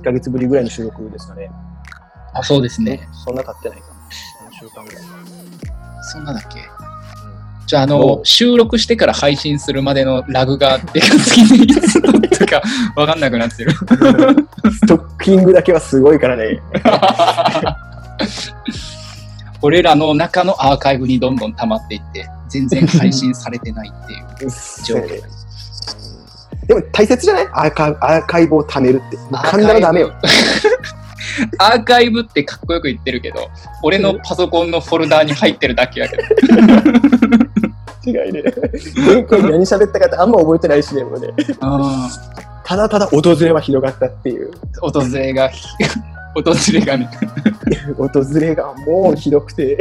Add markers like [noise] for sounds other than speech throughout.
1ヶ月ぶりぐらいの収録ですかね。あ、そうですね。そんな経ってないか。3週間ぐらい。そんなだっけ？じゃあ、あのお、収録してから配信するまでのラグがでかすぎて、いつ撮ったかわかんなくなってる。[laughs] ストッキングだけはすごいからね。[laughs] 俺らの中のアーカイブにどんどん溜まっていって、全然配信されてないっていう [laughs] 状況です。でも大切じゃない？アーカイアーカイブを貯めるって。噛んだらダメよ。[laughs] アーカイブってかっこよく言ってるけど、俺のパソコンのフォルダーに入ってるだけやけど。[laughs] 違いね。前回何喋ったかってあんま覚えてないしね、もうね。あただただ訪れは広がったっていう。ー訪れが、[laughs] 訪れがね。訪れがもうひどくて、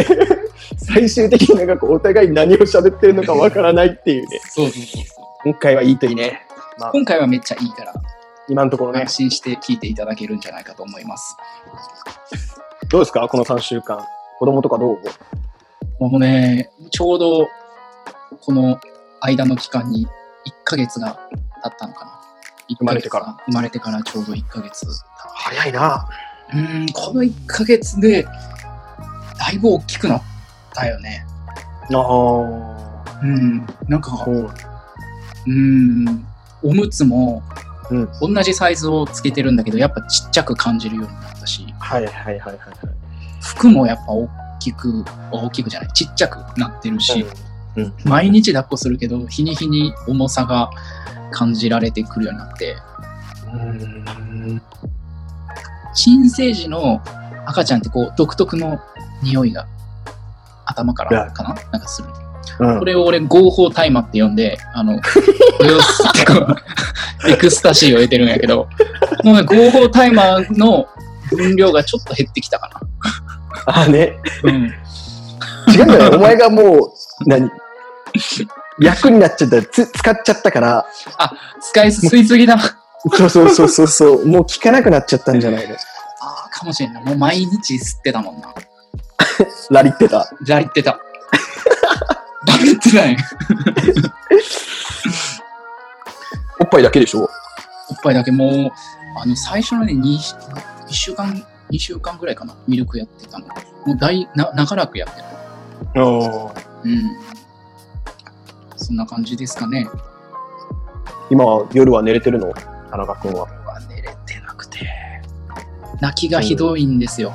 最終的になんかこうお互い何を喋ってるのかわからないっていうね。そうそうそうそう。今回はいいといいね。まあ、今回はめっちゃいいから、今のところね安、心して聞いていただけるんじゃないかと思います。どうですか？この3週間。子供とかどう？もうね、ちょうどこの間の期間に1ヶ月が経ったのかな。生まれてから。生まれてからちょうど1ヶ月早いな。た。うーん、この1ヶ月で、だいぶ大きくなったよね。ああ。うん、なんか、うん。おむつもうん。同じサイズをつけてるんだけど、やっぱちっちゃく感じるようになったし、はいはいはいはいはい。服もやっぱ大きく、大きくじゃない、ちっちゃくなってるし、うん。毎日抱っこするけど、日に日に重さが感じられてくるようになって、うん。新生児の赤ちゃんってこう独特の匂いが頭からかな？なんかする。うんこれを俺合法大麻って呼んで、あの、[laughs] エクスタシーを得てるんやけど、もうね、合法大麻の分量がちょっと減ってきたかあね。な。うん。違うんじゃないお前がもう、何？役になっちゃったつ使っちゃったから、使いすぎすぎだ。そうそうそうそうそう、もう効かなくなっちゃったんじゃないの？ああ、かもしれんない。もう毎日吸ってたもんな。ラリってた？じゃりってた。ない。おっぱいだけでしょ？おっぱいだけもう、あの、最初のね、2, 一週間、2週間ぐらいかな、ミルクやってたの。もう大、な、長らくやってる。あうん。そんな感じですかね。今、夜は寝れてるの？田中君は。うわ寝れてなくて。泣きがひどいんですよ。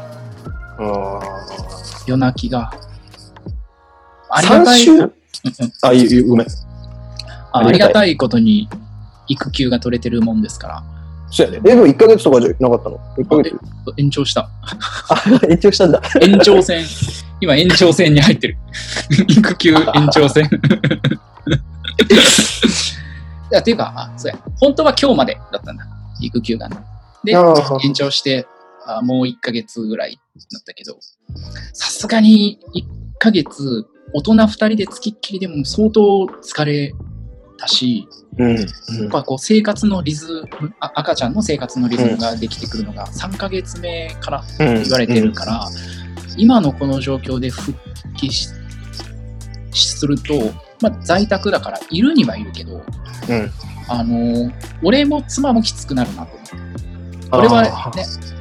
夜泣きが。ありが3たい。週うんうんあ、いいいいごめん。あありがたいことに育休が取れてるもんですから、そうやね。え、でも1ヶ月とかじゃなかったの ?1 ヶ月延長した。あ、延長したんだ。延長戦。今延長戦に入ってる。育休 [laughs] 延長戦。いや、っていうか、あ、そうや。本当は今日までだったんだ。育休がね。で、延長して、あもう1ヶ月ぐらいだったけど、さすがに1ヶ月、大人2人でつきっきりでも相当疲れたし、うん。やっぱこう生活のリズムあ、赤ちゃんの生活のリズムができてくるのが3ヶ月目からうん言われてるから、今のこの状況で復帰しすると、まあ、在宅だからいるにはいるけど、うん。あのー俺も妻もきつくなるなと思って。俺はね、い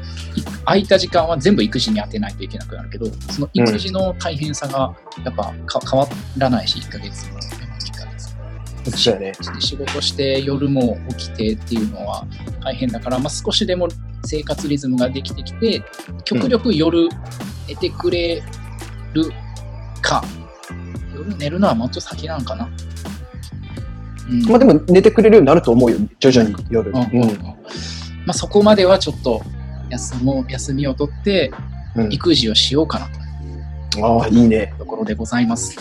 空いた時間は全部育児に当てないといけなくなるけど、その育児の大変さがやっぱか変わらないし、1ヶ月も2ヶ月も。そうやね。仕事して夜も起きてっていうのは大変だから、まあ、少しでも生活リズムができてきて極力夜寝てくれるか、夜寝るのはもっと先なんかな、うんまあでも寝てくれるようになると思うよ。徐々に夜。うんうんうんまあ、そこまではちょっと休もう休みを取ってうん育児をしようかなとああ、いいね。ところでございます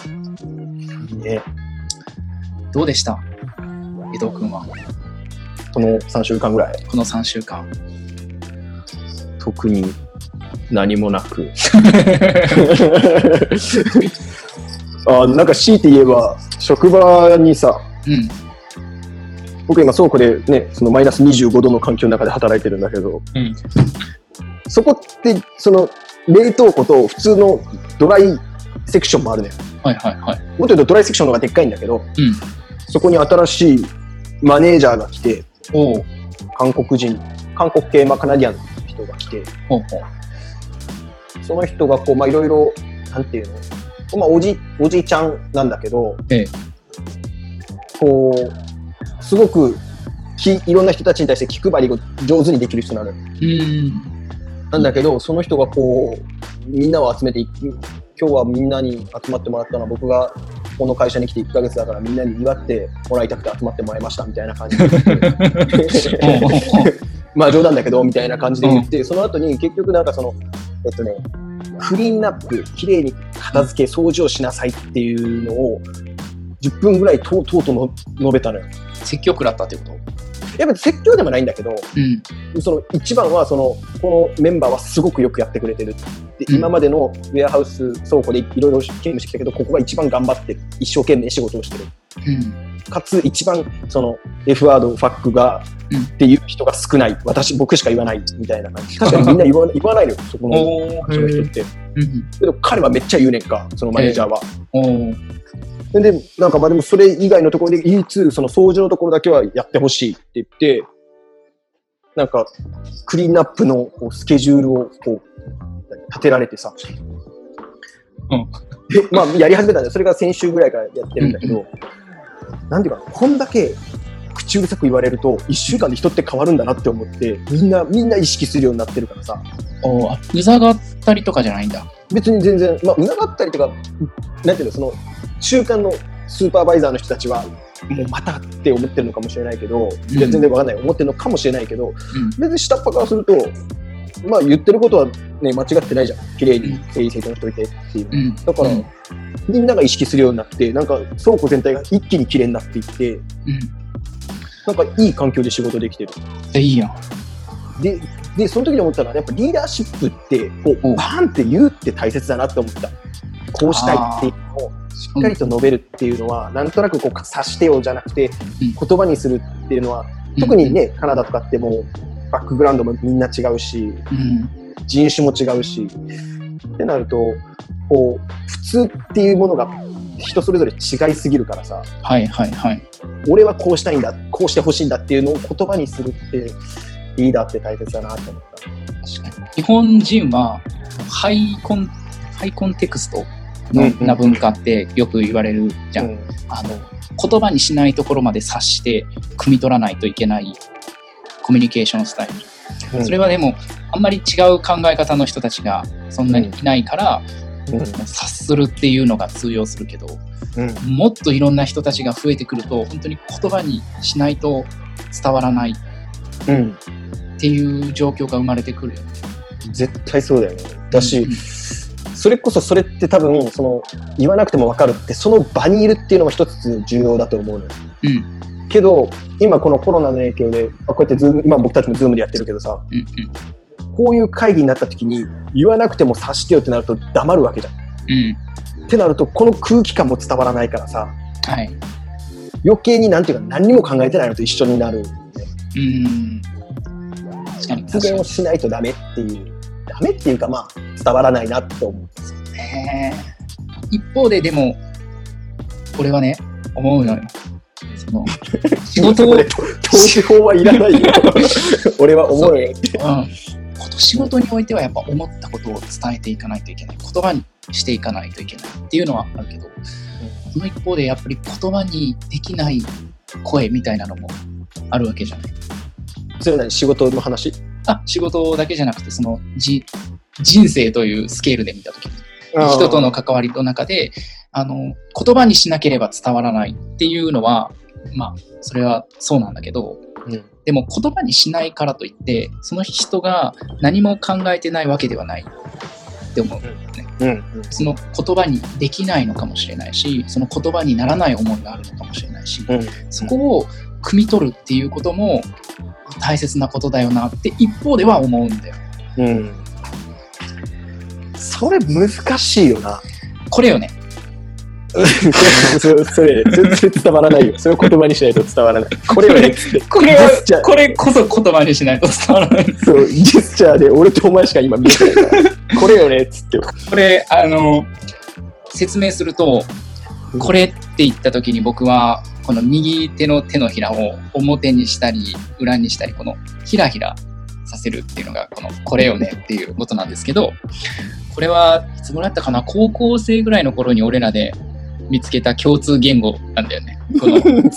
いいね。どうでした？江藤君はこの3週間ぐらい？この3週間特に何もなく。[laughs] あなんか強いて言えば、職場にさ、うん僕今倉庫でね、そのマイナス25度の環境の中で働いてるんだけど、うんそこって、その冷凍庫と普通のドライセクションもあるね。はいはいはい。もっと言うとドライセクションの方がでっかいんだけど、うん。そこに新しいマネージャーが来て、韓国人韓国系、まあ、カナディアンの人が来て、ほうほう。その人がこう、まあ、いろいろ、なんていうの、まあ、おじ、おじいちゃんなんだけど、ええ。こう、すごくき、いろんな人たちに対して気配りが上手にできる人なのよ。うん。なんだけど、その人がこう、みんなを集めてい、今日はみんなに集まってもらったのは僕がこの会社に来て1ヶ月だからみんなに祝ってもらいたくて集まってもらいましたみたいな感じで [laughs] まあ冗談だけどみたいな感じで言って、その後に結局なんかその、えっとね、クリーンナップ、きれいに片付け、掃除をしなさいっていうのを10分ぐらいとうとうとの述べたのよ。説教食らったってこと？やっぱ説教でもないんだけど、うん。その一番はそのこのメンバーはすごくよくやってくれてる。でうん。今までのウェアハウス倉庫でいろいろ勤務してきたけどここが一番頑張ってる。一生懸命仕事をしてる。うん。かつ一番その F ワードファックが、うん。っていう人が少ない。私僕しか言わないみたいな感じ。確かに [laughs] みんな言わ言わないのよそこのその人って。うん。けど彼はめっちゃ言うねんかそのマネージャーは、おーでなんかまあでもそれ以外のところで唯一その掃除のところだけはやってほしいって言ってなんかクリーンナップのこうスケジュールをこう立てられてさ、うん。でまあやり始めたんだよ。それが先週ぐらいからやってるんだけど、なんていうかなこんだけ口うるさく言われると1週間で人って変わるんだなって思ってみんなみんな意識するようになってるからさ。おうざがったりとかじゃないんだ。別に全然、まあ、うながったりとか、なんていうの、その、中間のスーパーバイザーの人たちは、もうまたって思ってるのかもしれないけど、いやうん全然わかんない、思ってるのかもしれないけど、うん。別に下っ端からすると、まあ言ってることはね、間違ってないじゃん。綺麗に整理整頓しといてっていう。うん。だから、うんみんなが意識するようになって、なんか倉庫全体が一気に綺麗になっていって、うん。なんかいい環境で仕事できてる。でいいやん。で、で、その時に思ったのは、やっぱリーダーシップって、こう、うんバーンって言うって大切だなって思った。こうしたいっていうのをしっかりと述べるっていうのは、なんとなくこう、察してよじゃなくて、うん言葉にするっていうのは、特にね、カナダとかってもう、バックグラウンドもみんな違うし、うん。人種も違うし、ってなると、こう、普通っていうものが人それぞれ違いすぎるからさ、はいはいはい。俺はこうしたいんだ、こうしてほしいんだっていうのを言葉にするって、リーダーって大切だなって思った。確かに。日本人は、ハイコン、ハイコンテクストな文化ってよく言われるじゃん。うん。あの、言葉にしないところまで察して、汲み取らないといけないコミュニケーションスタイル。うん。それはでも、あんまり違う考え方の人たちがそんなにいないから、察するっていうのが通用するけど、うん。うんもっといろんな人たちが増えてくると、本当に言葉にしないと伝わらない。うん。っていう状況が生まれてくる。よね。絶対そうだよね。だし、うんそれこそそれって多分その言わなくても分かるってその場にいるっていうのも一つ重要だと思うのよ。うん。けど今このコロナの影響であこうやってズーム今僕たちもズームでやってるけどさうん。うん。こういう会議になった時に言わなくても察してよってなると黙るわけじゃん。うん。ってなるとこの空気感も伝わらないからさはい。余計になんていうか何にも考えてないのと一緒になる。うん。確かに発言をしないとダメっていう。ダメっていうかまあ伝わらないなって思う。ね一方ででも、俺はね、思うのよ。その [laughs] 仕事を、うん、これ投資法はいらないよ。[laughs] 俺は思うよ。こと仕事においてはやっぱ思ったことを伝えていかないといけない。言葉にしていかないといけないっていうのはあるけど、その一方でやっぱり言葉にできない声みたいなのもあるわけじゃない。それは何？仕事の話？あ、仕事だけじゃなくて、そのじ人生というスケールで見たときに、人との関わりの中で、あの、言葉にしなければ伝わらないっていうのは、まあ、それはそうなんだけど、うん。でも言葉にしないからといって、その人が何も考えてないわけではないって思う。うんその言葉にできないのかもしれないし、その言葉にならない思いがあるのかもしれないし、うんそこを汲み取るっていうことも大切なことだよなって一方では思うんだよ。うんそれ難しいよな。これよね。[laughs] それそれ全然伝わらないよ。それを言葉にしないと伝わらない。これをね。[laughs] これジェスチャーこれこそ言葉にしないと伝わらない。そう、ジェスチャーで俺とお前しか今見えてないから。これよね、つって。これ、あの、説明すると、これって言った時に僕は、この右手の手のひらを表にしたり、裏にしたり、このひらひらさせるっていうのが、この、これよねっていうことなんですけど、これはいつもらったかな？高校生ぐらいの頃に俺らで見つけた共通言語なんだよね。[laughs] この、こっ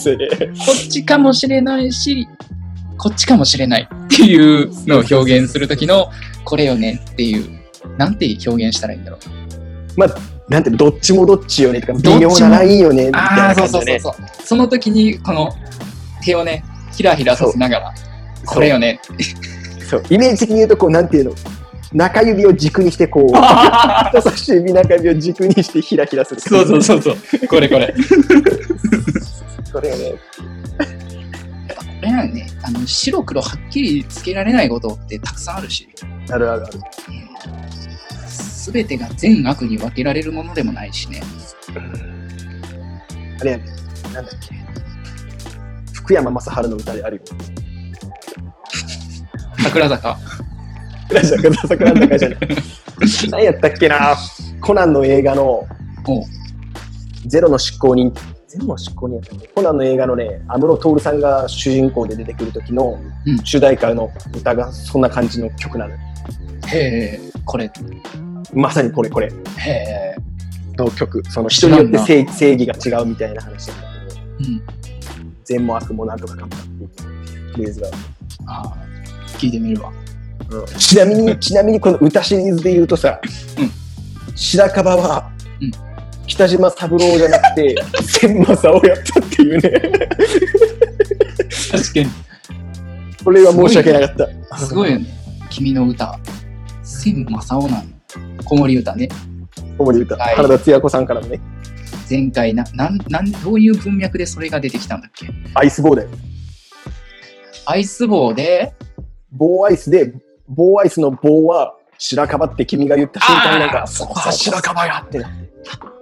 ちかもしれないし、こっちかもしれないっていうのを表現するときの、これよねっていう、なんて表現したらいいんだろう。まあ、なんてどっちもどっちよねとか、微妙なラインよねみたいな感じでね。そうそうそう。その時に、この手をね、ひらひらさせながら、これよね。そうイメージ的に言うと、こう、なんていうの中指を軸にして、こう、[laughs] 人差し指、中指を軸にしてひらひらする。そうそうそうそう。これこれ。[laughs] これよね。これなんね、あの白黒はっきりつけられないことってたくさんあるし、あるあるある。すべてが善悪に分けられるものでもないしね。あれやね、なんだっけ。福山雅治の歌であるよ。桜坂。桜坂桜坂じゃない。何やったっけな？コナンの映画のゼロの執行人、ゼロの執行人やったっけ？コナンの映画のね、安室徹さんが主人公で出てくる時のうん主題歌の歌がそんな感じの曲なのよ。へえ、これ。まさにこれこれへえ。の曲。その人によって正正義が違うみたいな話なんだけど、うん。善も悪もなんとかかんとかっていうフレーズがある。ああ、聞いてみるわ。ちなみに、[laughs] ちなみにこの歌シリーズで言うとさ、うん白樺は、うん北島三郎じゃなくて、[laughs] 千正をやったっていうね。確かに。これは申し訳なかった。すごいよね。君の歌。千正夫なの。子守歌ね。子守歌。はい原田つや子さんからのね、前回な、なん、なん、どういう文脈でそれが出てきたんだっけ？アイス棒で。アイス棒で、棒アイスで、棒アイスの棒は白樺って君が言った瞬間になんか、そうそうあ白樺やってな。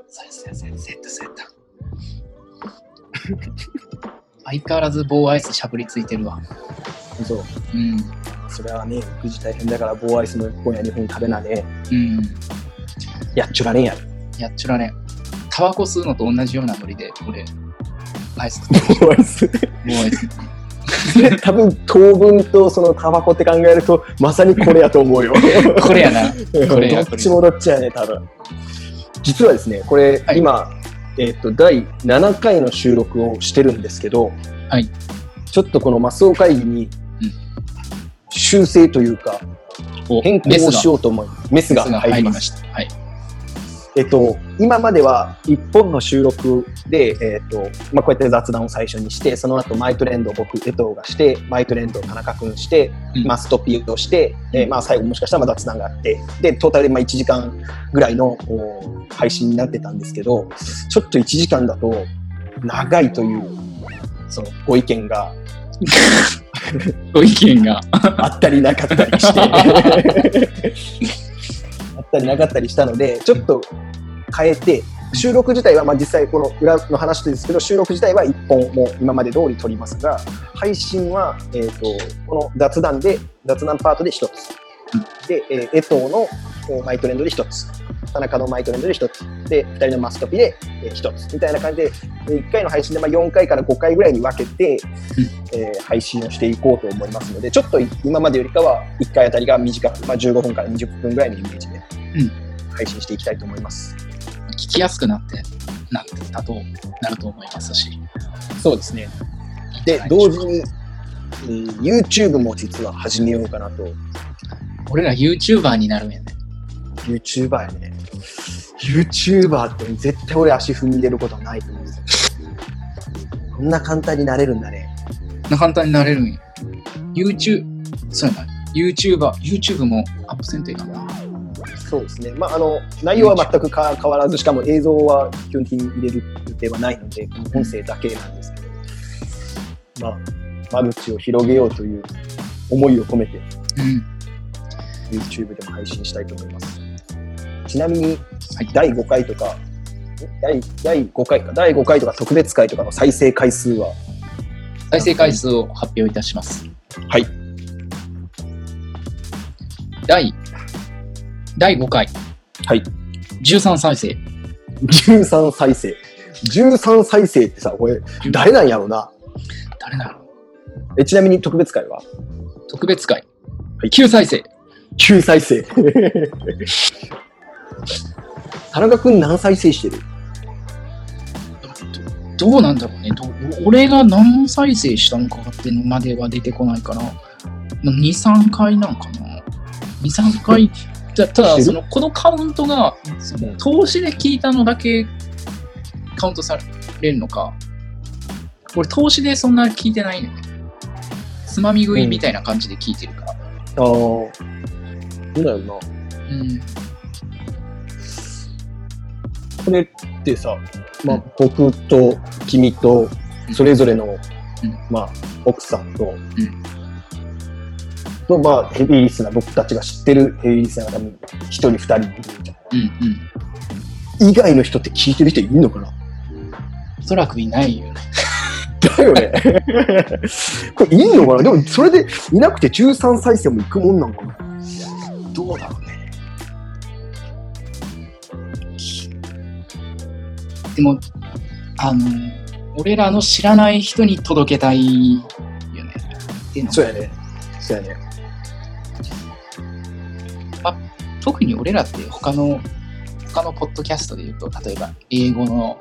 そうセットセット。相変わらず棒アイスしゃぶりついてるわ。そう。うん。それはね、育児大変だから棒アイスの1本や2本食べなね。うん。やっちゅらねんや。やっちゅらね。タバコ吸うのと同じようなノリで、俺、アイス食って [laughs] 棒アイス。る。棒アイス。で [laughs] 多分糖分とそのタバコって考えるとまさにこれやと思うよ。[laughs] これやな。これやどっちもどっちやね多分。実はですねこれ、はい今、えっと第7回の収録をしてるんですけど、はいちょっとこのマスオ会議にうん修正というかお変更をしようと思いメスがメスが入りまし入りました。はい。えっと、今までは1本の収録で、えっとまあ、こうやって雑談を最初にして、その後マイトレンドを僕、江藤がして、マイトレンドを田中君して、うん。まあ、ストピーをして、えーまあ、最後もしかしたらまあ雑談があって、で、トータルでまあ1時間ぐらいの配信になってたんですけど、ちょっと1時間だと長いという、そのご意見がご意見が。[laughs] [laughs] あったりなかったりして、あ [laughs] ったりなかったりしたので、ちょっと変えて、収録自体は、まあ、実際この裏の話ですけど、収録自体は1本も今まで通り撮りますが、配信は、えっ、と、この雑談で、雑談パートで1つ。で、えー、江藤のマイトレンドで1つ。田中のマイトレンドで1つ。で、2人のマストピで1つ。みたいな感じで、1回の配信でま4回から5回ぐらいに分けて、えー配信をしていこうと思いますので、ちょっと今までよりかは1回あたりが短く、まあ、15分から20分ぐらいのイメージで配信していきたいと思います。聞きやすくなって、なったと、なると思いますし。そうですね。で、同時に、えー YouTube も実は始めようかなと。俺ら YouTuber になるんやね。YouTuber やね。YouTuber って絶対俺足踏み入れることはないと思うんですよ。こんな簡単になれるんだね。な簡単になれるんや。YouTube、そうやな。YouTuber、YouTube もアップせんといかんな。そうですね。まあ、あの、内容は全くか変わらず、しかも映像は基本的に入れる予定はないので、音声だけなんですけど、まあ、間口を広げようという思いを込めて、うん。YouTube でも配信したいと思います。ちなみに、はい第5回とか、第第5回か、第5回とか特別回とかの再生回数は、再生回数を発表いたします。はい。第、第5回、はい。13再生。13再生。13再生ってさ、これ、誰なんやろうな。誰なのえちなみに特別回は？特別回。9再生。9再生。田中くん何再生してる？どうなんだろうね。ど俺が何再生したのかってのまでは出てこないから、まあ2、3回なんかな。2、3回。たただ、その、このカウントが、その投資で聞いたのだけカウントされるのか。俺、投資でそんな聞いてないのよね。つまみ食いみたいな感じで聞いてるから。ああ。そうだよな。うん。これってさ、まあ、僕と君とそれぞれの、うんまあ、奥さんと、んとまあ、ヘビーリスナー、僕たちが知ってるヘビーリスナーが多分一人二人いるじゃうんうん。ん。以外の人って聞いてる人いるのかな？おそらくいないよね。[laughs] だよね。[laughs] これいいのかな？でもそれでいなくて13再生もいくもんなんかな？どうだろうね。でも、あの、俺らの知らない人に届けたいよね。っていうのそうやね。そうやね。特に俺らって他の、他のポッドキャストで言うと、例えば英語の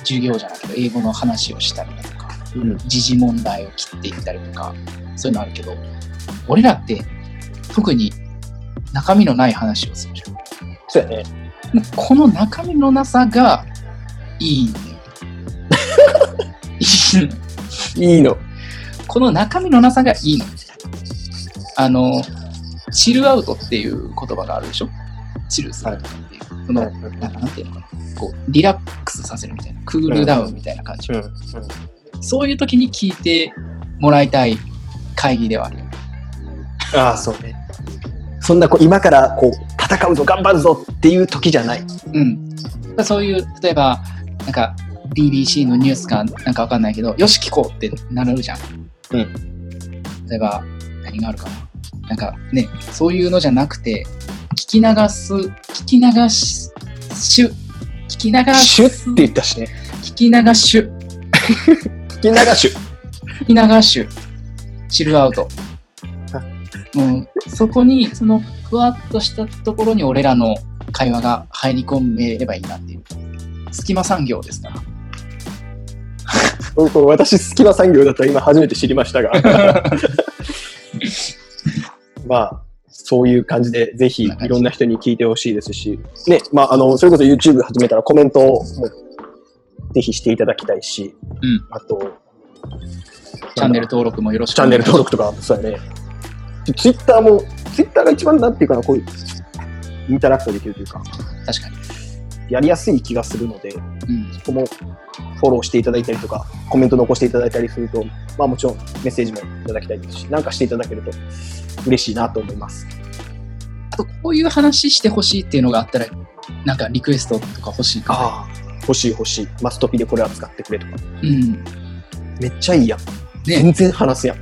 授業じゃないけど、英語の話をしたりだとか、うん。時事問題を切っていったりとか、そういうのあるけど、俺らって特に中身のない話をするじゃん。そうやね。この中身のなさがいいんだよ。いい [laughs] のいいの。この中身のなさがいいの。あの、チルアウトっていう言葉があるでしょ？チルするっていう。その、なんかなんていうのかな？こう、リラックスさせるみたいな。クールダウンみたいな感じ。うん。そういう時に聞いてもらいたい会議ではある。ああ、そうね。そんなこう今からこう戦うぞ、頑張るぞっていう時じゃない。うん。そういう、例えば、なんか、BBC のニュースかなんかわかんないけど、よし聞こうってなるじゃん。うん。例えば、何があるかな？なんかね、そういうのじゃなくて、聞き流す、聞き流し、しゅ、聞き流す、シュッって言ったしね。聞き流しゅ、聞き流しゅ。聞き流しゅ、チルアウト。もう、そこに、その、ふわっとしたところに俺らの会話が入り込めればいいなっていう。隙間産業ですから。私、隙間産業だと今初めて知りましたが。[laughs] まあ、そういう感じで、ぜひいろんな人に聞いてほしいですし、ね、まあ、あの、それこそ YouTube 始めたらコメントをぜひしていただきたいし、うん。あと、チャンネル登録もよろしくチャンネル登録とか、そうやね。ツイッターも、ツイッターが一番なんていうかな、こういう、インタラクトできるというか、確かに。やりやすい気がするので、うん。そこもフォローしていただいたりとか、コメント残していただいたりすると、まあもちろんメッセージもいただきたいですし、なんかしていただけると嬉しいなと思います。あと、こういう話してほしいっていうのがあったら、なんかリクエストとか欲しいかな。ああ、欲しい欲しい。マストピでこれは使ってくれとか。うん。めっちゃいいやん。ね全然話すやん。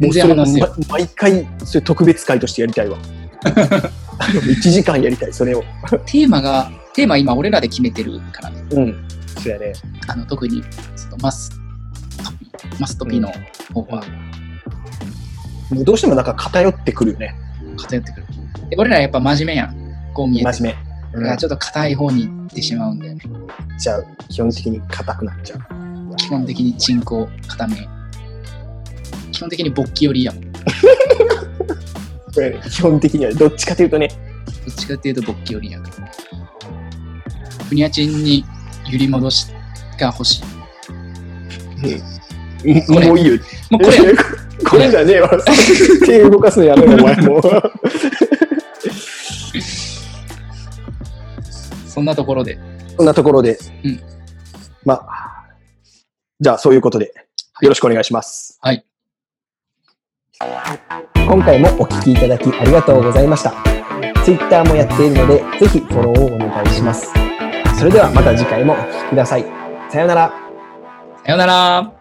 全然話すよもうそれま毎回、それ特別会としてやりたいわ。[laughs] 1時間やりたい、それを。テーマが、テーマ今俺らで決めてるからね。うん。そうやね。あの、特に、そのマストピ、マストピの方はもうどうしてもなんか偏ってくるよね。偏ってくる。で俺らやっぱ真面目やん。こう見えて。真面目。だからちょっと硬い方に行ってしまうんだよね。じゃあ、基本的に硬くなっちゃう。基本的にチンコ固め。基本的に勃起寄りやもん。どこれ、基本的にはどっちかというとね、っちかっていうと勃起寄りやん。ふにゃちんに揺り戻しが欲しい。もういいよ。もうこれ、[laughs] これじゃねえわ。手動かすのやめろ、お前もう。そんなところで。そんなところで、うんまあ、じゃあそういうことで、よろしくお願いします。はい。今回もお聞きいただきありがとうございました。Twitter もやっているので、ぜひフォローをお願いします。それではまた次回もお聞きください。さようなら。さよなら。